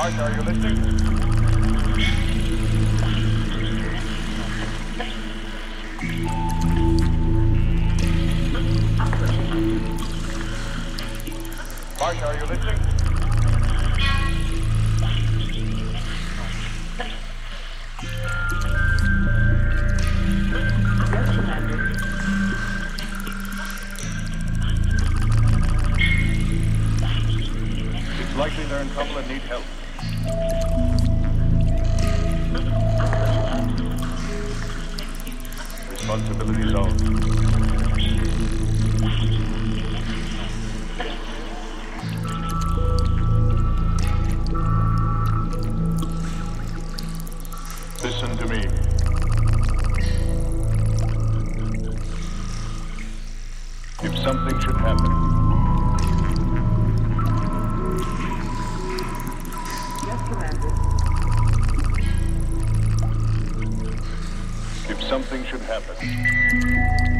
Martha, are you listening? Martha, are you listening? likely they're in trouble and need help. something should happen.